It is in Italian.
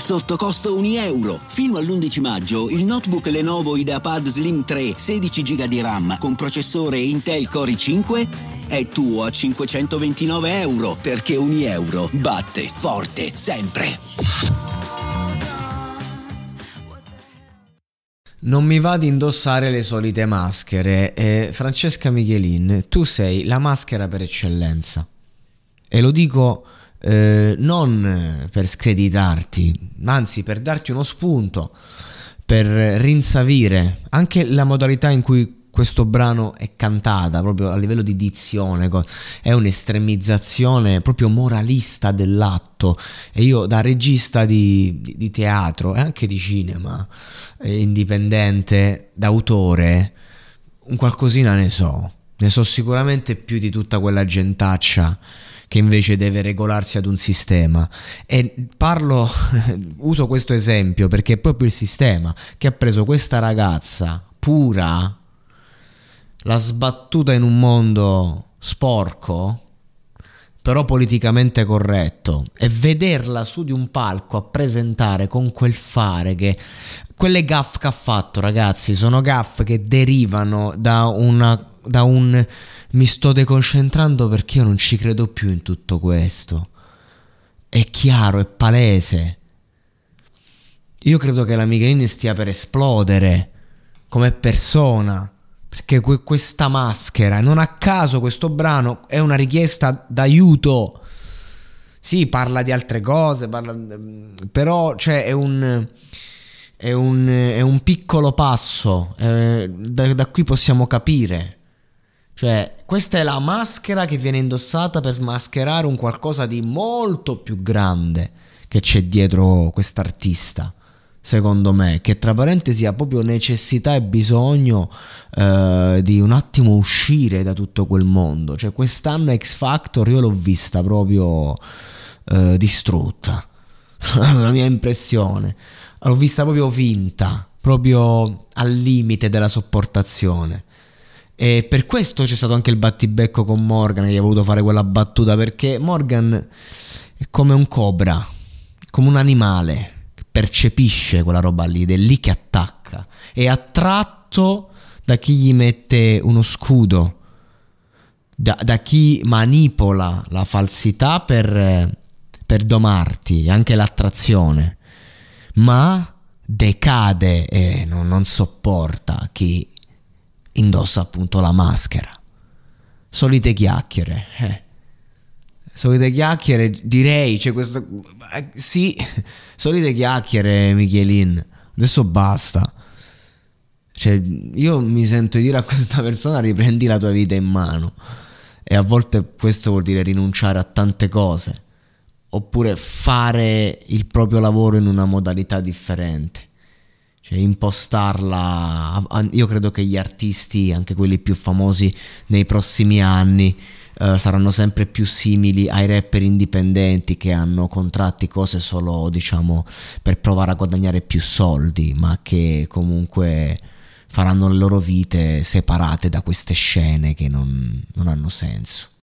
Sotto costo 1 euro. Fino all'11 maggio il notebook Lenovo IdeaPad Slim 3 16 GB di RAM con processore Intel Core i5 è tuo a 529 euro perché 1 euro batte forte sempre. Non mi va di indossare le solite maschere. Eh, Francesca Michelin, tu sei la maschera per eccellenza. E lo dico eh, non per screditarti, anzi per darti uno spunto, per rinsavire anche la modalità in cui questo brano è cantata proprio a livello di dizione, è un'estremizzazione proprio moralista dell'atto. E io da regista di, di, di teatro e anche di cinema eh, indipendente, d'autore, un qualcosina ne so, ne so sicuramente più di tutta quella gentaccia che invece deve regolarsi ad un sistema. E parlo, uso questo esempio perché è proprio il sistema che ha preso questa ragazza pura, l'ha sbattuta in un mondo sporco, però politicamente corretto, e vederla su di un palco a presentare con quel fare che quelle gaff che ha fatto, ragazzi, sono gaff che derivano da una da un mi sto deconcentrando perché io non ci credo più in tutto questo. È chiaro, è palese. Io credo che la Michelini stia per esplodere come persona. Perché que- questa maschera, non a caso questo brano è una richiesta d'aiuto. Sì, parla di altre cose, parla, però cioè, è un, è, un, è un piccolo passo. Eh, da, da qui possiamo capire cioè, questa è la maschera che viene indossata per smascherare un qualcosa di molto più grande che c'è dietro quest'artista. Secondo me, che tra parentesi ha proprio necessità e bisogno eh, di un attimo uscire da tutto quel mondo. Cioè, quest'anno X Factor io l'ho vista proprio eh, distrutta. la mia impressione. L'ho vista proprio vinta, proprio al limite della sopportazione. E per questo c'è stato anche il battibecco con Morgan che ha voluto fare quella battuta perché Morgan è come un cobra, come un animale che percepisce quella roba lì ed è lì che attacca. È attratto da chi gli mette uno scudo, da, da chi manipola la falsità per, per domarti, anche l'attrazione, ma decade e non, non sopporta chi indossa appunto la maschera. Solite chiacchiere, eh. Solite chiacchiere, direi, c'è questo... Eh, sì, solite chiacchiere, Michelin. Adesso basta. Cioè, io mi sento dire a questa persona riprendi la tua vita in mano. E a volte questo vuol dire rinunciare a tante cose. Oppure fare il proprio lavoro in una modalità differente cioè impostarla. Io credo che gli artisti, anche quelli più famosi nei prossimi anni, eh, saranno sempre più simili ai rapper indipendenti che hanno contratti cose solo, diciamo, per provare a guadagnare più soldi, ma che comunque faranno le loro vite separate da queste scene che non, non hanno senso.